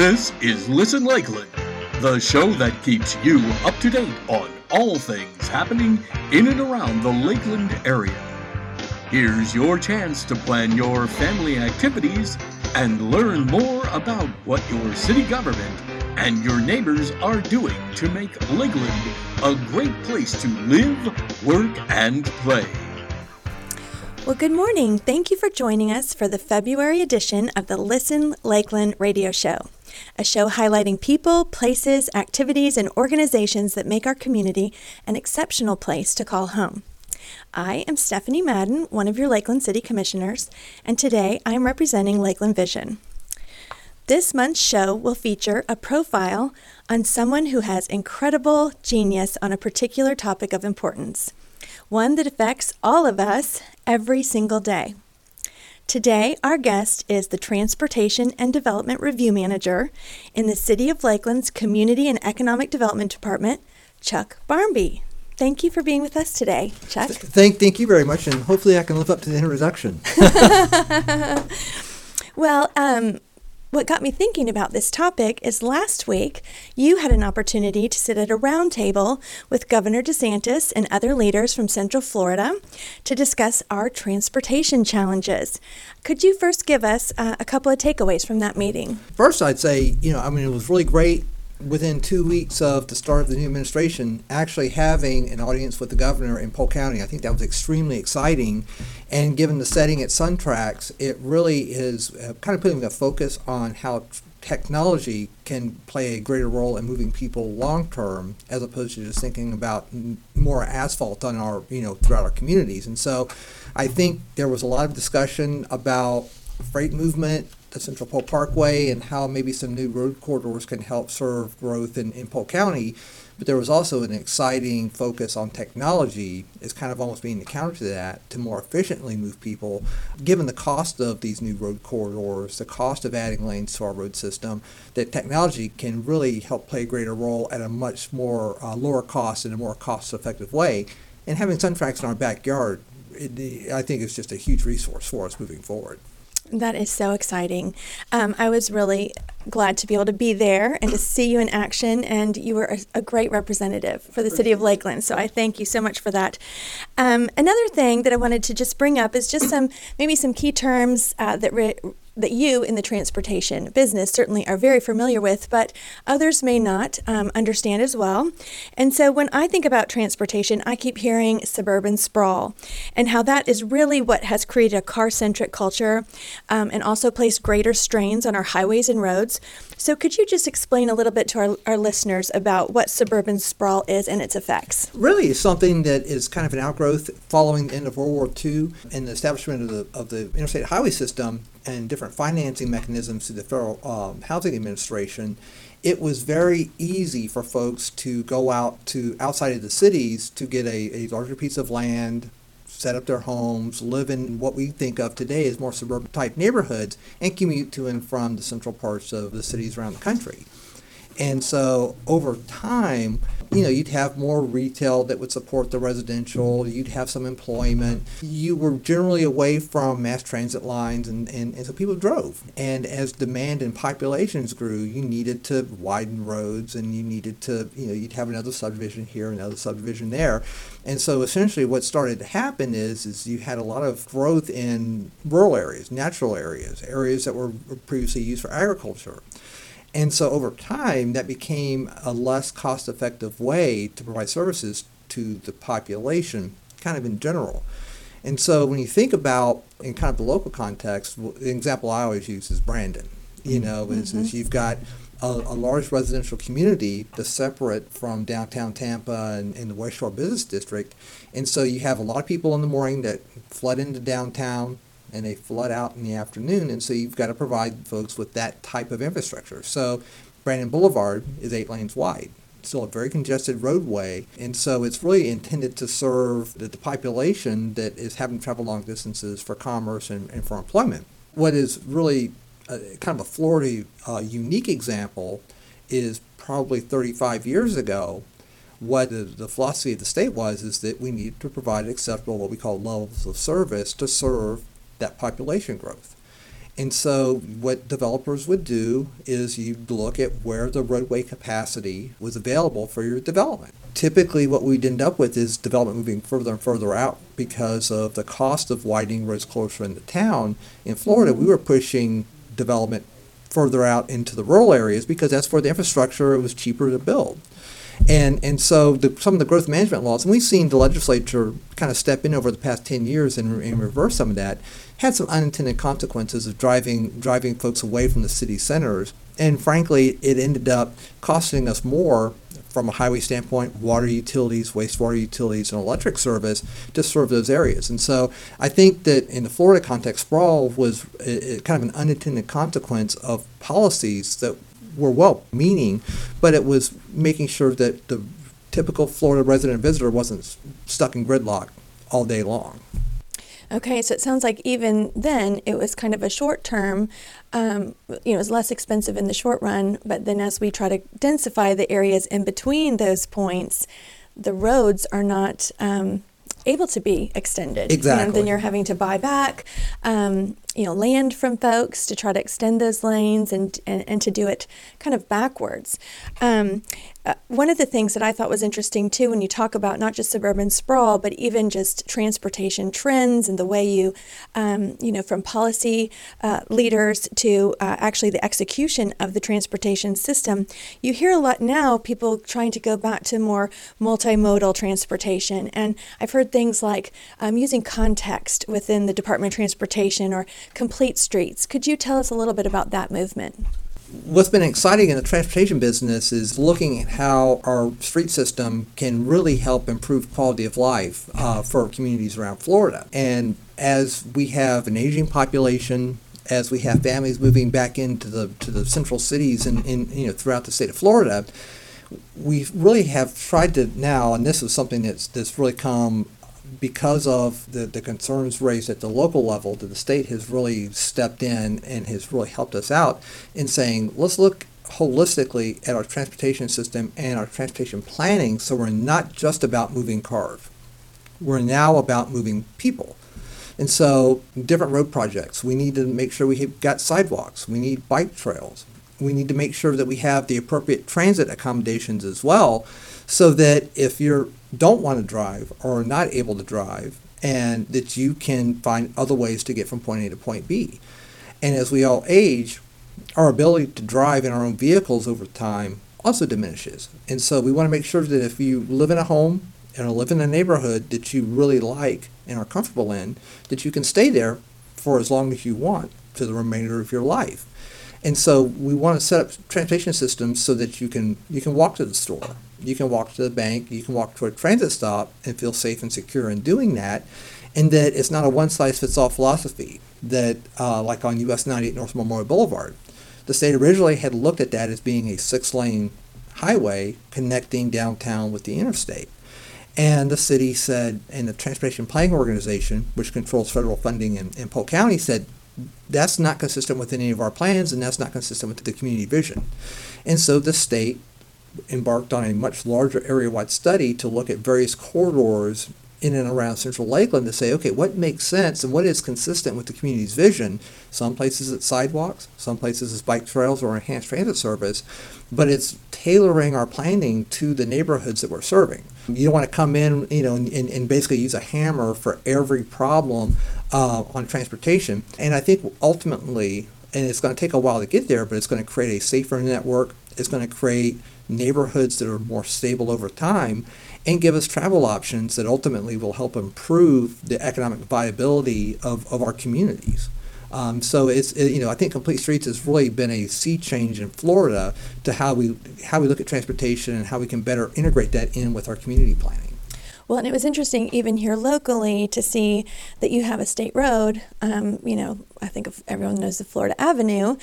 This is Listen Lakeland, the show that keeps you up to date on all things happening in and around the Lakeland area. Here's your chance to plan your family activities and learn more about what your city government and your neighbors are doing to make Lakeland a great place to live, work, and play. Well, good morning. Thank you for joining us for the February edition of the Listen Lakeland radio show, a show highlighting people, places, activities, and organizations that make our community an exceptional place to call home. I am Stephanie Madden, one of your Lakeland City Commissioners, and today I am representing Lakeland Vision. This month's show will feature a profile on someone who has incredible genius on a particular topic of importance, one that affects all of us every single day. Today, our guest is the Transportation and Development Review Manager in the City of Lakeland's Community and Economic Development Department, Chuck Barmby. Thank you for being with us today, Chuck. Thank, thank you very much, and hopefully I can live up to the introduction. well, um, what got me thinking about this topic is last week you had an opportunity to sit at a round table with Governor DeSantis and other leaders from Central Florida to discuss our transportation challenges. Could you first give us uh, a couple of takeaways from that meeting? First, I'd say, you know, I mean, it was really great within two weeks of the start of the new administration, actually having an audience with the governor in Polk County. I think that was extremely exciting. And given the setting at SunTrax, it really is uh, kind of putting the focus on how technology can play a greater role in moving people long term as opposed to just thinking about more asphalt on our you know throughout our communities and so i think there was a lot of discussion about freight movement the Central Polk Parkway and how maybe some new road corridors can help serve growth in, in Polk County. But there was also an exciting focus on technology, is kind of almost being the counter to that, to more efficiently move people. Given the cost of these new road corridors, the cost of adding lanes to our road system, that technology can really help play a greater role at a much more uh, lower cost and a more cost effective way. And having SunTrax in our backyard, it, I think is just a huge resource for us moving forward. That is so exciting. Um, I was really glad to be able to be there and to see you in action, and you were a, a great representative for the city of Lakeland. So I thank you so much for that. Um, another thing that I wanted to just bring up is just some maybe some key terms uh, that re- that you in the transportation business certainly are very familiar with, but others may not um, understand as well. And so when I think about transportation, I keep hearing suburban sprawl and how that is really what has created a car centric culture um, and also placed greater strains on our highways and roads. So could you just explain a little bit to our, our listeners about what suburban sprawl is and its effects? Really, it's something that is kind of an outgrowth following the end of World War II and the establishment of the, of the interstate highway system and different financing mechanisms through the Federal um, Housing Administration, it was very easy for folks to go out to outside of the cities to get a, a larger piece of land, set up their homes, live in what we think of today as more suburban type neighborhoods, and commute to and from the central parts of the cities around the country. And so over time, you know, you'd have more retail that would support the residential, you'd have some employment. You were generally away from mass transit lines, and, and, and so people drove. And as demand and populations grew, you needed to widen roads and you needed to, you know, you'd have another subdivision here, another subdivision there. And so essentially what started to happen is, is you had a lot of growth in rural areas, natural areas, areas that were previously used for agriculture. And so over time, that became a less cost effective way to provide services to the population, kind of in general. And so when you think about, in kind of the local context, the example I always use is Brandon. You mm-hmm. know, is, mm-hmm. is you've got a, a, large residential community that's separate from downtown Tampa and, and the West Shore Business District. And so you have a lot of people in the morning that flood into downtown, and they flood out in the afternoon. And so you've got to provide folks with that type of infrastructure. So Brandon Boulevard is eight lanes wide. Still a very congested roadway, and so it's really intended to serve the, the population that is having to travel long distances for commerce and, and for employment. What is really a, kind of a Florida uh, unique example is probably 35 years ago what the, the, philosophy of the state was is that we need to provide acceptable what we call levels of service to serve that population growth. And so what developers would do is you look at where the roadway capacity was available for your development. Typically what we'd end up with is development moving further and further out because of the cost of widening roads closer into town. In Florida, we were pushing development further out into the rural areas because that's where the infrastructure was cheaper to build. And, and so the, some of the growth management laws, and we've seen the legislature kind of step in over the past 10 years and, and reverse some of that, had some unintended consequences of driving, driving folks away from the city centers. And frankly, it ended up costing us more from a highway standpoint, water utilities, wastewater utilities, and electric service to serve those areas. And so I think that in the Florida context, sprawl was a, a kind of an unintended consequence of policies that were well meaning, but it was making sure that the typical Florida resident visitor wasn't stuck in gridlock all day long. Okay, so it sounds like even then it was kind of a short term, um, you know, it was less expensive in the short run, but then as we try to densify the areas in between those points, the roads are not um, able to be extended. Exactly. And then you're having to buy back, um, you know, land from folks to try to extend those lanes and, and, and to do it kind of backwards. Um, uh, one of the things that I thought was interesting too, when you talk about not just suburban sprawl, but even just transportation trends and the way you, um, you know, from policy uh, leaders to uh, actually the execution of the transportation system, you hear a lot now people trying to go back to more multimodal transportation. And I've heard things like um, using context within the Department of Transportation or complete streets. Could you tell us a little bit about that movement? What's been exciting in the transportation business is looking at how our street system can really help improve quality of life uh, for communities around Florida. And as we have an aging population, as we have families moving back into the to the central cities and in, you know throughout the state of Florida, we really have tried to now, and this is something that's that's really come because of the, the concerns raised at the local level, that the state has really stepped in and has really helped us out in saying, let's look holistically at our transportation system and our transportation planning so we're not just about moving cars. We're now about moving people. And so, different road projects, we need to make sure we have got sidewalks, we need bike trails, we need to make sure that we have the appropriate transit accommodations as well so that if you don't want to drive or are not able to drive and that you can find other ways to get from point A to point B. And as we all age, our ability to drive in our own vehicles over time also diminishes. And so we want to make sure that if you live in a home and live in a neighborhood that you really like and are comfortable in, that you can stay there for as long as you want to the remainder of your life. And so we want to set up transportation systems so that you can you can walk to the store, you can walk to the bank, you can walk to a transit stop and feel safe and secure in doing that, and that it's not a one size fits all philosophy that uh, like on US 98 North Memorial Boulevard. The state originally had looked at that as being a six lane highway connecting downtown with the interstate. And the city said, and the Transportation Planning Organization, which controls federal funding in, in Polk County, said that's not consistent with any of our plans and that's not consistent with the community vision. And so the state embarked on a much larger area-wide study to look at various corridors in and around Central Lakeland to say, okay, what makes sense and what is consistent with the community's vision? Some places it's sidewalks, some places it's bike trails or enhanced transit service, but it's tailoring our planning to the neighborhoods that we're serving. You don't want to come in, you know, and, and basically use a hammer for every problem uh, on transportation. And I think ultimately, and it's going to take a while to get there, but it's going to create a safer network. It's going to create neighborhoods that are more stable over time and give us travel options that ultimately will help improve the economic viability of, of our communities. Um, so it's it, you know I think Complete Streets has really been a sea change in Florida to how we how we look at transportation and how we can better integrate that in with our community planning. Well, and it was interesting even here locally to see that you have a state road. Um, you know, I think of, everyone knows the Florida Avenue.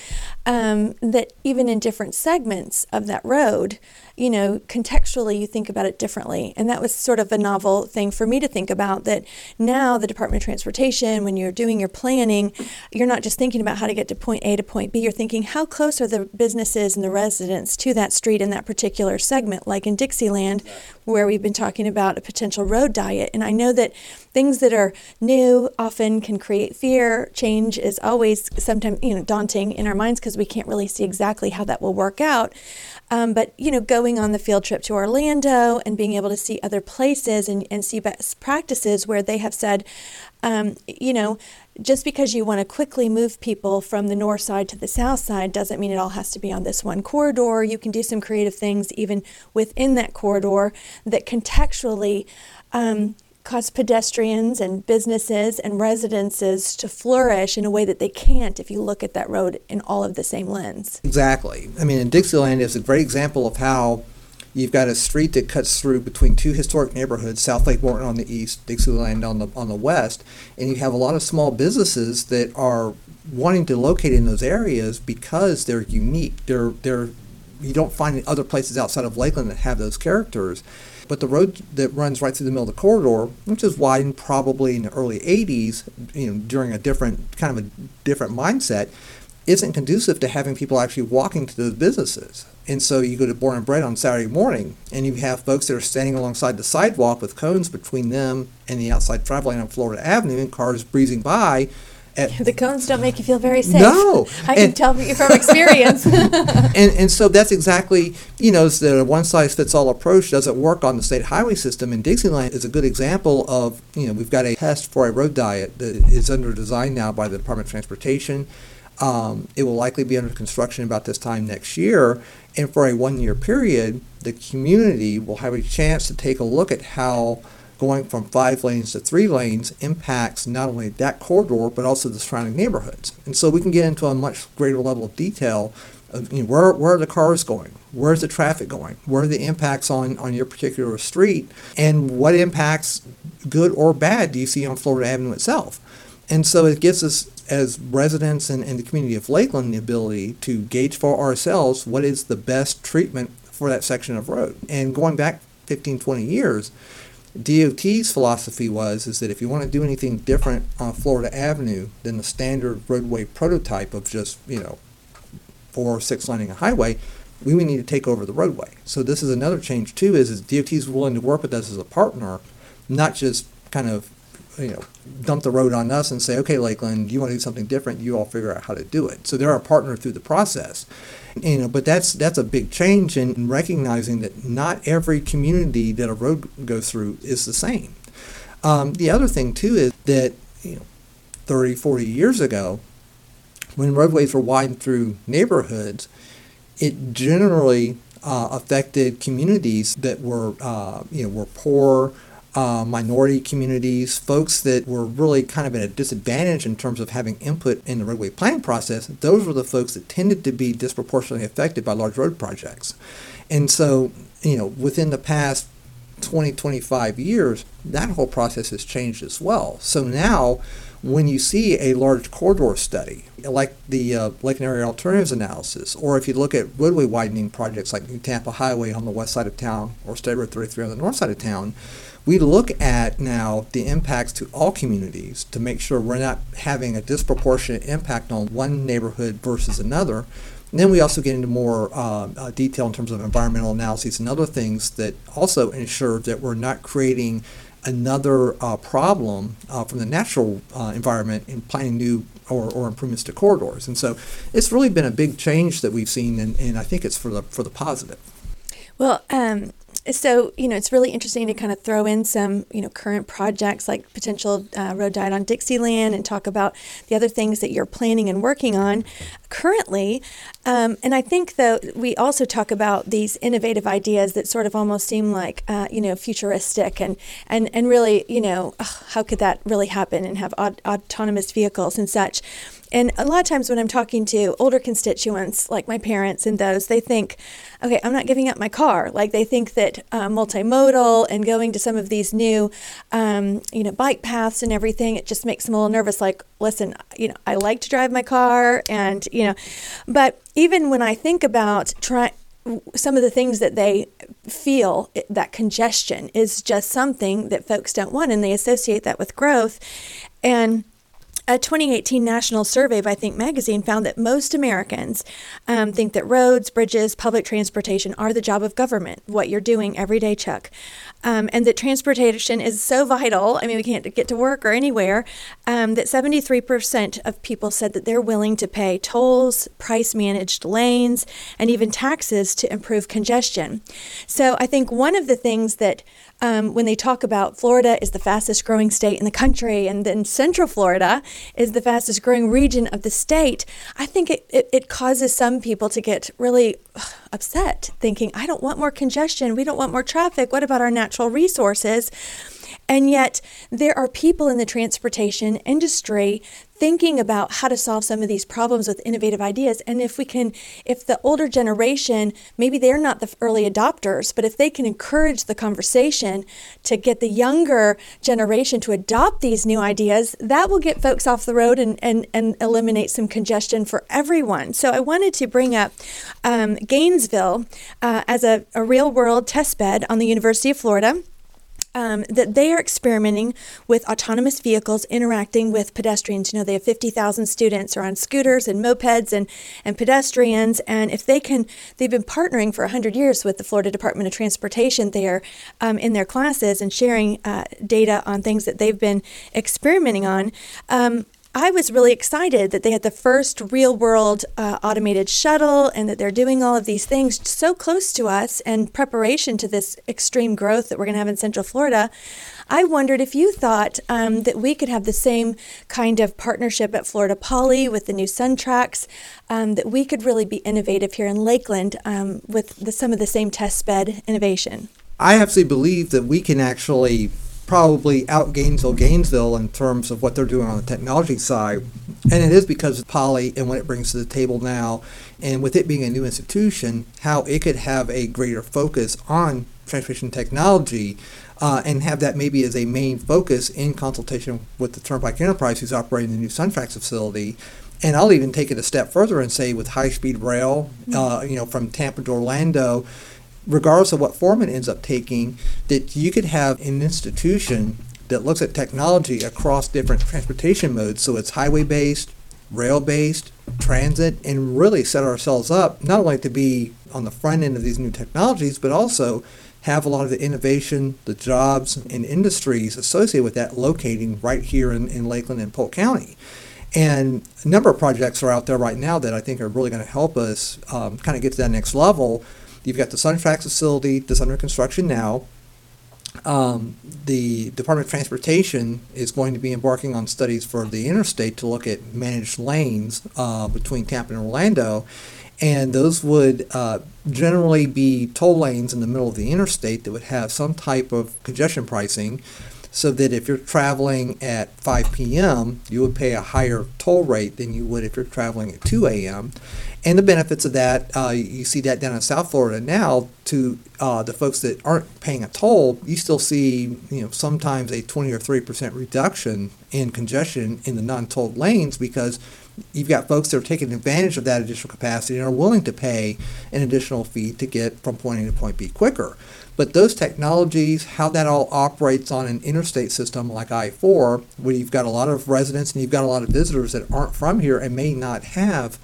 Um, that even in different segments of that road, you know, contextually you think about it differently. And that was sort of a novel thing for me to think about that now the Department of Transportation, when you're doing your planning, you're not just thinking about how to get to point A to point B, you're thinking how close are the businesses and the residents to that street in that particular segment, like in Dixieland, where we've been talking about a potential road diet. And I know that things that are new often can create fear. Change is always sometimes, you know, daunting in our minds because we can't really see exactly how that will work out. Um, but you know, going on the field trip to Orlando and being able to see other places and, and see best practices where they have said, um, you know, just because you want to quickly move people from the north side to the south side doesn't mean it all has to be on this one corridor. You can do some creative things even within that corridor that contextually um, cause pedestrians and businesses and residences to flourish in a way that they can't if you look at that road in all of the same lens. Exactly. I mean, in Dixieland is a great example of how you've got a street that cuts through between two historic neighborhoods, South Lake Morton on the east, Dixieland on the on the west, and you have a lot of small businesses that are wanting to locate in those areas because they're unique. They're they're you don't find other places outside of Lakeland that have those characters. But the road that runs right through the middle of the corridor, which is widened probably in the early 80s, you know, during a different kind of a different mindset, isn't conducive to having people actually walking to those businesses. And so you go to Born and Bread on Saturday morning, and you have folks that are standing alongside the sidewalk with cones between them and the outside travel lane on Florida Avenue, and cars breezing by at, the cones don't make you feel very safe. No, I can tell you from experience. and and so that's exactly you know the one size fits all approach doesn't work on the state highway system. And Dixieland is a good example of you know we've got a test for a road diet that is under design now by the Department of Transportation. Um, it will likely be under construction about this time next year, and for a one-year period, the community will have a chance to take a look at how going from five lanes to three lanes impacts not only that corridor but also the surrounding neighborhoods. And so we can get into a much greater level of detail of you know, where, where are the cars going? Where's the traffic going? Where are the impacts on, on your particular street? And what impacts, good or bad, do you see on Florida Avenue itself? And so it gives us, as residents and, and the community of Lakeland, the ability to gauge for ourselves what is the best treatment for that section of road. And going back 15, 20 years, DOT's philosophy was is that if you want to do anything different on Florida Avenue than the standard roadway prototype of just you know four or six laning a highway, we would need to take over the roadway. So this is another change too. Is, is DOT's willing to work with us as a partner, not just kind of you know dump the road on us and say, okay, Lakeland, you want to do something different? You all figure out how to do it. So they're our partner through the process you know, but that's that's a big change in recognizing that not every community that a road goes through is the same. Um, the other thing too is that you know, 30, 40 years ago, when roadways were widened through neighborhoods, it generally uh, affected communities that were uh, you know were poor uh, minority communities, folks that were really kind of at a disadvantage in terms of having input in the roadway planning process, those were the folks that tended to be disproportionately affected by large road projects. And so, you know, within the past 20, 25 years, that whole process has changed as well. So now, when you see a large corridor study, like the uh, Lakeland Area Alternatives Analysis, or if you look at roadway widening projects like New Tampa Highway on the west side of town or State Road 33 on the north side of town, we look at now the impacts to all communities to make sure we're not having a disproportionate impact on one neighborhood versus another. And then we also get into more uh, uh, detail in terms of environmental analyses and other things that also ensure that we're not creating another uh, problem uh, from the natural uh, environment in planning new or, or improvements to corridors. And so it's really been a big change that we've seen, and, and I think it's for the for the positive. Well, um, so you know it's really interesting to kind of throw in some you know current projects like potential uh, road diet on Dixieland and talk about the other things that you're planning and working on currently. Um, and I think though we also talk about these innovative ideas that sort of almost seem like uh, you know futuristic and and and really you know ugh, how could that really happen and have aut- autonomous vehicles and such. And a lot of times when I'm talking to older constituents, like my parents and those, they think, okay, I'm not giving up my car. Like they think that uh, multimodal and going to some of these new, um, you know, bike paths and everything, it just makes them a little nervous. Like, listen, you know, I like to drive my car and, you know, but even when I think about trying, some of the things that they feel that congestion is just something that folks don't want and they associate that with growth and a 2018 national survey by Think Magazine found that most Americans um, think that roads, bridges, public transportation are the job of government, what you're doing every day, Chuck. Um, and that transportation is so vital. I mean, we can't get to work or anywhere. Um, that 73% of people said that they're willing to pay tolls, price managed lanes, and even taxes to improve congestion. So I think one of the things that um, when they talk about Florida is the fastest growing state in the country, and then Central Florida is the fastest growing region of the state, I think it, it, it causes some people to get really upset, thinking, I don't want more congestion. We don't want more traffic. What about our natural resources? And yet, there are people in the transportation industry thinking about how to solve some of these problems with innovative ideas. And if we can, if the older generation, maybe they're not the early adopters, but if they can encourage the conversation to get the younger generation to adopt these new ideas, that will get folks off the road and, and, and eliminate some congestion for everyone. So I wanted to bring up um, Gainesville uh, as a, a real world test bed on the University of Florida um, that they are experimenting with autonomous vehicles interacting with pedestrians. You know, they have 50,000 students are on scooters and mopeds and, and pedestrians. And if they can, they've been partnering for 100 years with the Florida Department of Transportation there um, in their classes and sharing uh, data on things that they've been experimenting on. Um, I was really excited that they had the first real world uh, automated shuttle and that they're doing all of these things so close to us and preparation to this extreme growth that we're going to have in Central Florida. I wondered if you thought um, that we could have the same kind of partnership at Florida Poly with the new SunTrax, um, that we could really be innovative here in Lakeland um, with the, some of the same test bed innovation. I absolutely believe that we can actually probably out Gainesville, Gainesville in terms of what they're doing on the technology side. And it is because of Poly and what it brings to the table now, and with it being a new institution, how it could have a greater focus on transportation technology uh, and have that maybe as a main focus in consultation with the Turnpike Enterprise who's operating the new SunTrax facility. And I'll even take it a step further and say with high-speed rail, uh, you know, from Tampa to Orlando, regardless of what form it ends up taking, that you could have an institution that looks at technology across different transportation modes. So it's highway based, rail based, transit, and really set ourselves up not only to be on the front end of these new technologies, but also have a lot of the innovation, the jobs, and industries associated with that locating right here in, in Lakeland and Polk County. And a number of projects are out there right now that I think are really going to help us um, kind of get to that next level. You've got the SunTrax facility that's under construction now. Um, the Department of Transportation is going to be embarking on studies for the interstate to look at managed lanes uh, between Tampa and Orlando. And those would uh, generally be toll lanes in the middle of the interstate that would have some type of congestion pricing so that if you're traveling at 5 p.m., you would pay a higher toll rate than you would if you're traveling at 2 a.m. And the benefits of that, uh, you see that down in South Florida now. To uh, the folks that aren't paying a toll, you still see, you know, sometimes a 20 or 30 percent reduction in congestion in the non-tolled lanes because you've got folks that are taking advantage of that additional capacity and are willing to pay an additional fee to get from point A to point B quicker. But those technologies, how that all operates on an interstate system like I-4, where you've got a lot of residents and you've got a lot of visitors that aren't from here and may not have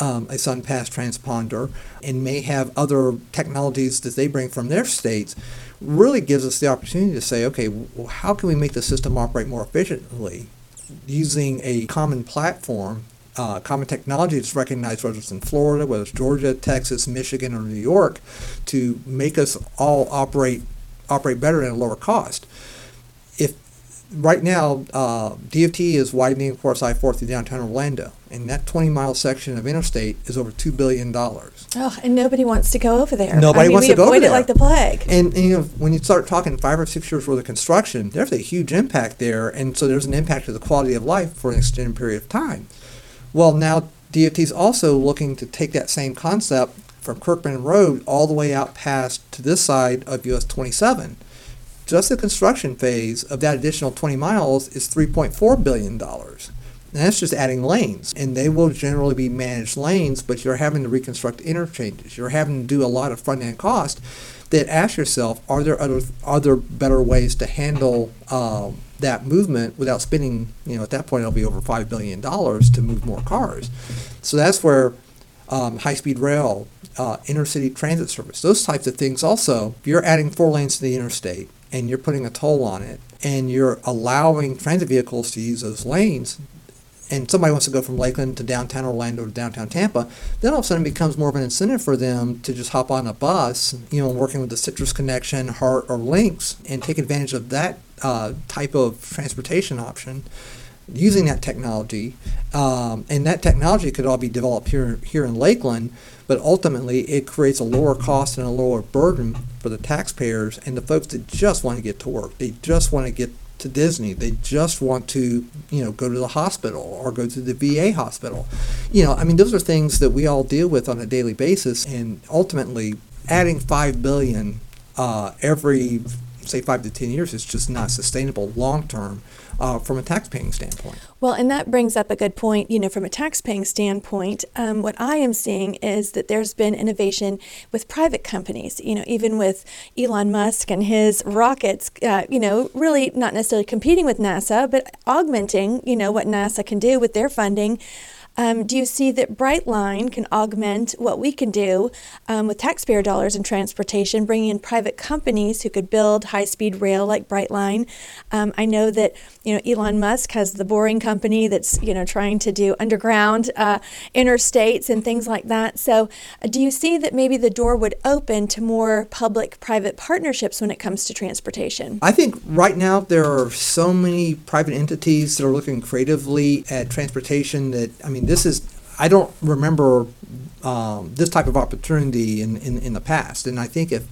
um, a SunPass transponder and may have other technologies that they bring from their states, really gives us the opportunity to say, okay, well, how can we make the system operate more efficiently using a common platform, uh, common technology that's recognized whether it's in Florida, whether it's Georgia, Texas, Michigan, or New York, to make us all operate operate better at a lower cost. If right now, uh, DOT is widening, of course, I-4 through downtown Orlando, and that 20-mile section of interstate is over $2 billion. Oh, and nobody wants to go over there. Nobody I mean, wants we to go avoid over it there. like the plague. And, and, you know, when you start talking five or six years worth of construction, there's a huge impact there, and so there's an impact to the quality of life for an extended period of time. Well, now DOT is also looking to take that same concept from Kirkman Road all the way out past to this side of US 27. Just the construction phase of that additional 20 miles is $3.4 billion. And that's just adding lanes. And they will generally be managed lanes, but you're having to reconstruct interchanges. You're having to do a lot of front end cost that ask yourself, are there other, other better ways to handle um, that movement without spending, you know, at that point it'll be over $5 billion to move more cars. So that's where um, high speed rail, uh, intercity transit service, those types of things also, if you're adding four lanes to the interstate and you're putting a toll on it and you're allowing transit vehicles to use those lanes, and somebody wants to go from Lakeland to downtown Orlando to downtown Tampa, then all of a sudden it becomes more of an incentive for them to just hop on a bus, you know, working with the Citrus Connection, HART, or Lynx, and take advantage of that uh, type of transportation option using that technology. Um, and that technology could all be developed here, here in Lakeland, but ultimately it creates a lower cost and a lower burden for the taxpayers and the folks that just want to get to work. They just want to get to Disney. They just want to, you know, go to the hospital or go to the VA hospital. You know, I mean, those are things that we all deal with on a daily basis, and ultimately, adding five billion uh, every say five to ten years is just not sustainable long term uh, from a taxpaying standpoint. Well, and that brings up a good point. You know, from a taxpaying standpoint, um, what I am seeing is that there's been innovation with private companies. You know, even with Elon Musk and his rockets. Uh, you know, really not necessarily competing with NASA, but augmenting. You know what NASA can do with their funding. Um, do you see that Brightline can augment what we can do um, with taxpayer dollars in transportation, bringing in private companies who could build high-speed rail like Brightline? Um, I know that you know Elon Musk has the Boring Company that's you know trying to do underground uh, interstates and things like that. So, uh, do you see that maybe the door would open to more public-private partnerships when it comes to transportation? I think right now there are so many private entities that are looking creatively at transportation that I mean this is I don't remember um, this type of opportunity in, in, in the past. And I think if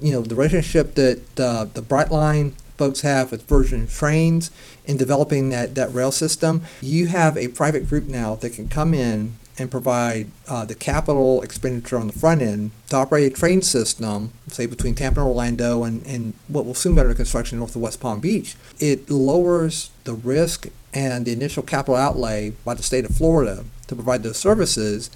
you know the relationship that uh, the Brightline folks have with Virgin Trains in developing that, that rail system, you have a private group now that can come in and provide uh, the capital expenditure on the front end to operate a train system, say between Tampa and Orlando and, and what will soon be under construction north of West Palm Beach. It lowers the risk and the initial capital outlay by the state of Florida to provide those services.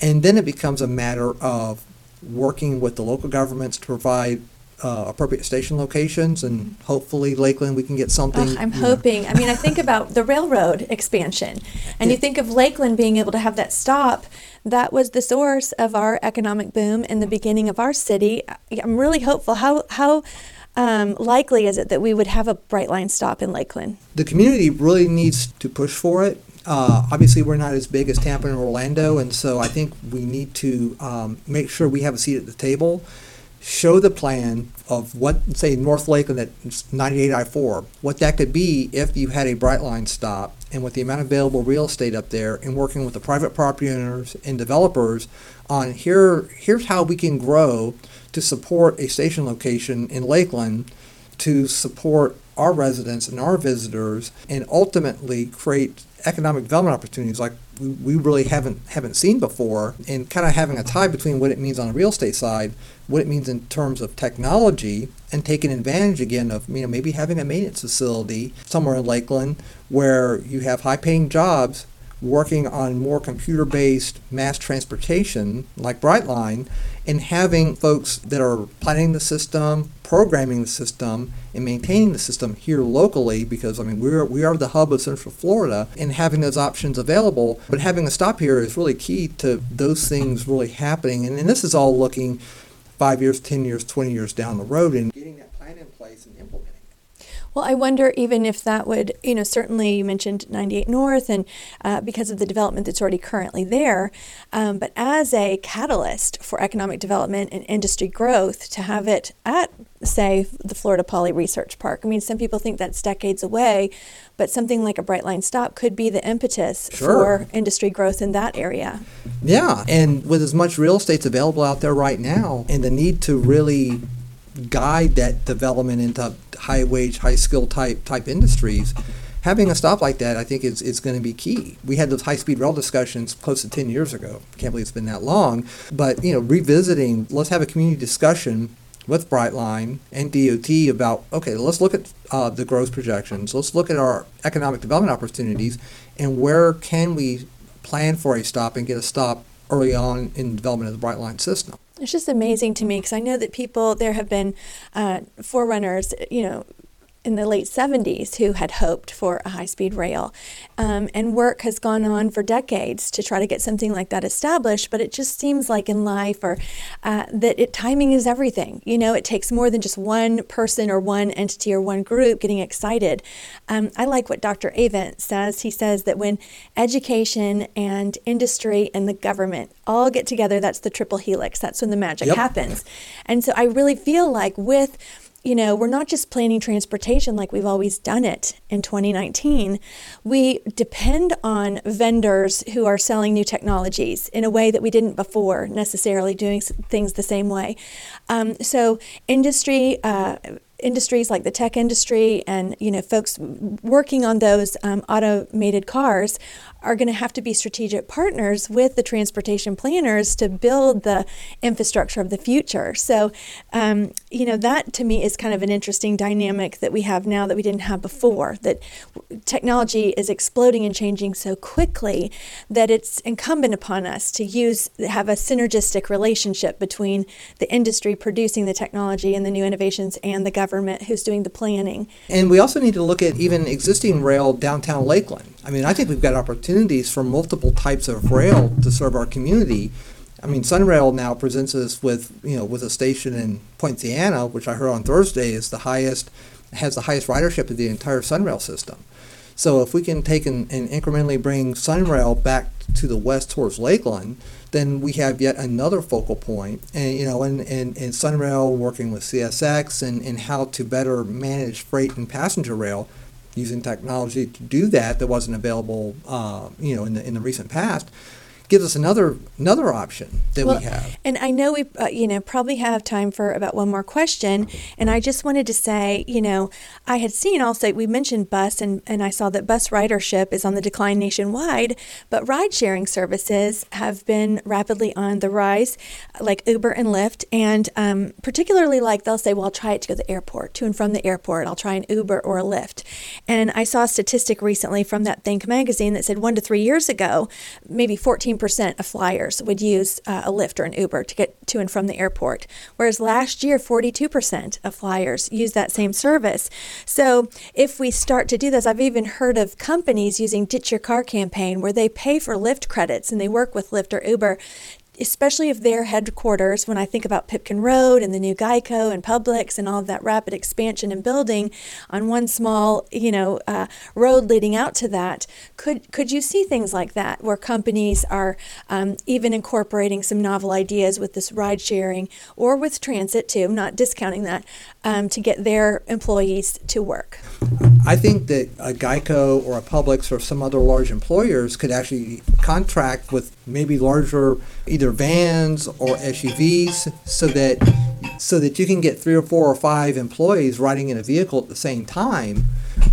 And then it becomes a matter of working with the local governments to provide uh, appropriate station locations, and hopefully Lakeland we can get something. I'm hoping. Know. I mean, I think about the railroad expansion, and yeah. you think of Lakeland being able to have that stop. That was the source of our economic boom in the beginning of our city. I'm really hopeful. How how um, likely is it that we would have a Brightline stop in Lakeland? The community really needs to push for it. Uh, obviously, we're not as big as Tampa and Orlando, and so I think we need to um, make sure we have a seat at the table show the plan of what, say, North Lakeland at 98 I 4, what that could be if you had a Brightline stop, and with the amount of available real estate up there, and working with the private property owners and developers on here, here's how we can grow to support a station location in Lakeland to support our residents and our visitors and ultimately create economic development opportunities like we, really haven't haven't seen before and kind of having a tie between what it means on the real estate side what it means in terms of technology and taking advantage again of you know maybe having a maintenance facility somewhere in Lakeland where you have high paying jobs working on more computer based mass transportation like Brightline and having folks that are planning the system, programming the system, and maintaining the system here locally because I mean we're we are the hub of Central Florida and having those options available. But having a stop here is really key to those things really happening. And, and this is all looking five years, ten years, twenty years down the road and getting that plan in place and implementing. Well, I wonder even if that would, you know, certainly you mentioned 98 North and uh, because of the development that's already currently there, um, but as a catalyst for economic development and industry growth, to have it at, say, the Florida Poly Research Park. I mean, some people think that's decades away, but something like a Brightline Stop could be the impetus sure. for industry growth in that area. Yeah, and with as much real estate available out there right now and the need to really guide that development into high wage, high skill type type industries. Having a stop like that, I think, is, is going to be key. We had those high speed rail discussions close to 10 years ago. Can't believe it's been that long. But, you know, revisiting, let's have a community discussion with Brightline and DOT about okay, let's look at uh, the growth projections. Let's look at our economic development opportunities and where can we plan for a stop and get a stop early on in development of the Brightline system. It's just amazing to me because I know that people, there have been uh, forerunners, you know, in the late 70s who had hoped for a high speed rail. Um, and work has gone on for decades to try to get something like that established. But it just seems like in life or uh, that it, timing is everything. You know, it takes more than just one person or one entity or one group getting excited. Um, I like what Dr. Avent says. He says that when education and industry and the government all get together, that's the triple helix. That's when the magic yep. happens. And so I really feel like with you know, we're not just planning transportation like we've always done it in 2019. We depend on vendors who are selling new technologies in a way that we didn't before, necessarily doing things the same way. Um, so, industry, uh, industries like the tech industry and you know folks working on those um, automated cars are going to have to be strategic partners with the transportation planners to build the infrastructure of the future. So, um, you know, that to me is kind of an interesting dynamic that we have now that we didn't have before. That technology is exploding and changing so quickly that it's incumbent upon us to use have a synergistic relationship between the industry producing the technology and the new innovations and the government who's doing the planning. And we also need to look at even existing rail downtown Lakeland. I mean, I think we've got opportunities for multiple types of rail to serve our community. I mean, Sunrail now presents us with, you know, with a station in Poinciana, which I heard on Thursday is the highest, has the highest ridership of the entire Sunrail system. So if we can take and, and incrementally bring Sunrail back to the west towards Lakeland, then we have yet another focal point. And you know, and, and, and Sunrail working with CSX and, and how to better manage freight and passenger rail using technology to do that that wasn't available, uh, you know, in the in the recent past gives us another another option that well, we have. And I know we, uh, you know, probably have time for about one more question. And I just wanted to say, you know, I had seen also we mentioned bus, and and I saw that bus ridership is on the decline nationwide, but ride sharing services have been rapidly on the rise, like Uber and Lyft, and um, particularly like they'll say, well, I'll try it to go to the airport, to and from the airport. I'll try an Uber or a Lyft. And I saw a statistic recently from that Think magazine that said one to three years ago, maybe 14 percent of flyers would use uh, a Lyft or an Uber to get to and from the airport, whereas last year, 42% of flyers used that same service. So if we start to do this, I've even heard of companies using Ditch Your Car campaign where they pay for Lyft credits and they work with Lyft or Uber especially if their headquarters, when I think about Pipkin Road and the new Geico and Publix and all of that rapid expansion and building on one small, you know, uh, road leading out to that, could could you see things like that where companies are um, even incorporating some novel ideas with this ride sharing or with transit too, not discounting that, um, to get their employees to work? I think that a Geico or a Publix or some other large employers could actually contract with maybe larger either vans or SUVs so that so that you can get three or four or five employees riding in a vehicle at the same time.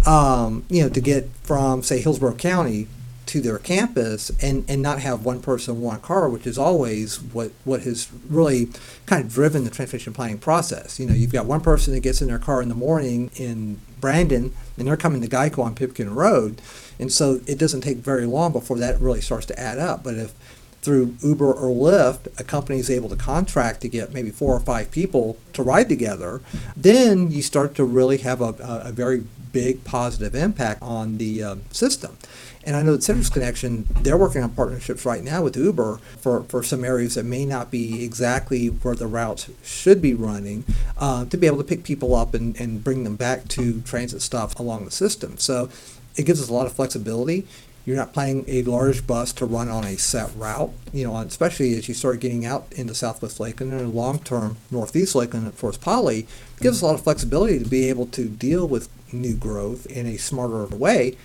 Um, you know, to get from say Hillsborough County to their campus and, and not have one person, one car, which is always what, what has really kind of driven the transportation planning process. You know, you've got one person that gets in their car in the morning in Brandon and they're coming to Geico on Pipkin Road. And so it doesn't take very long before that really starts to add up. But if through Uber or Lyft, a company is able to contract to get maybe four or five people to ride together, then you start to really have a, a, very big positive impact on the um, system. And I know that Citrus Connection, they're working on partnerships right now with Uber for, for some areas that may not be exactly where the routes should be running uh, to be able to pick people up and, and bring them back to transit stops along the system. So it gives us a lot of flexibility. You're not planning a large bus to run on a set route, you know, especially as you start getting out into Southwest Lakeland and long-term Northeast Lakeland at Florida Poly. Gives us a lot of flexibility to be able to deal with new growth in a smarter way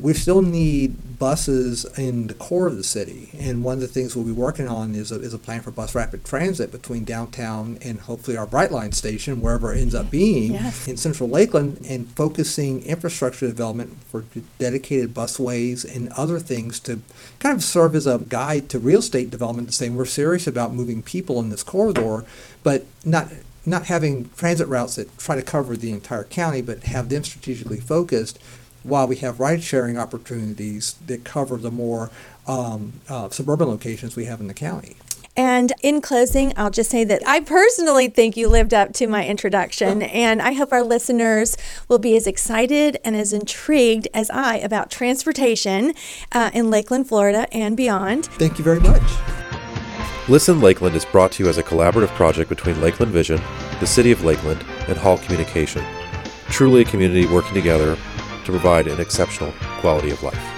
we still need buses in the core of the city. And one of the things we'll be working on is a, is a plan for bus rapid transit between downtown and hopefully our Brightline station, wherever it ends up being yes. in central Lakeland, and focusing infrastructure development for dedicated busways and other things to kind of serve as a guide to real estate development, saying we're serious about moving people in this corridor, but not not having transit routes that try to cover the entire county, but have them strategically focused while we have ride sharing opportunities that cover the more um, uh, suburban locations we have in the county. And in closing, I'll just say that I personally think you lived up to my introduction, and I hope our listeners will be as excited and as intrigued as I about transportation uh, in Lakeland, Florida, and beyond. Thank you very much. Listen Lakeland is brought to you as a collaborative project between Lakeland Vision, the City of Lakeland, and Hall Communication. Truly a community working together to provide an exceptional quality of life.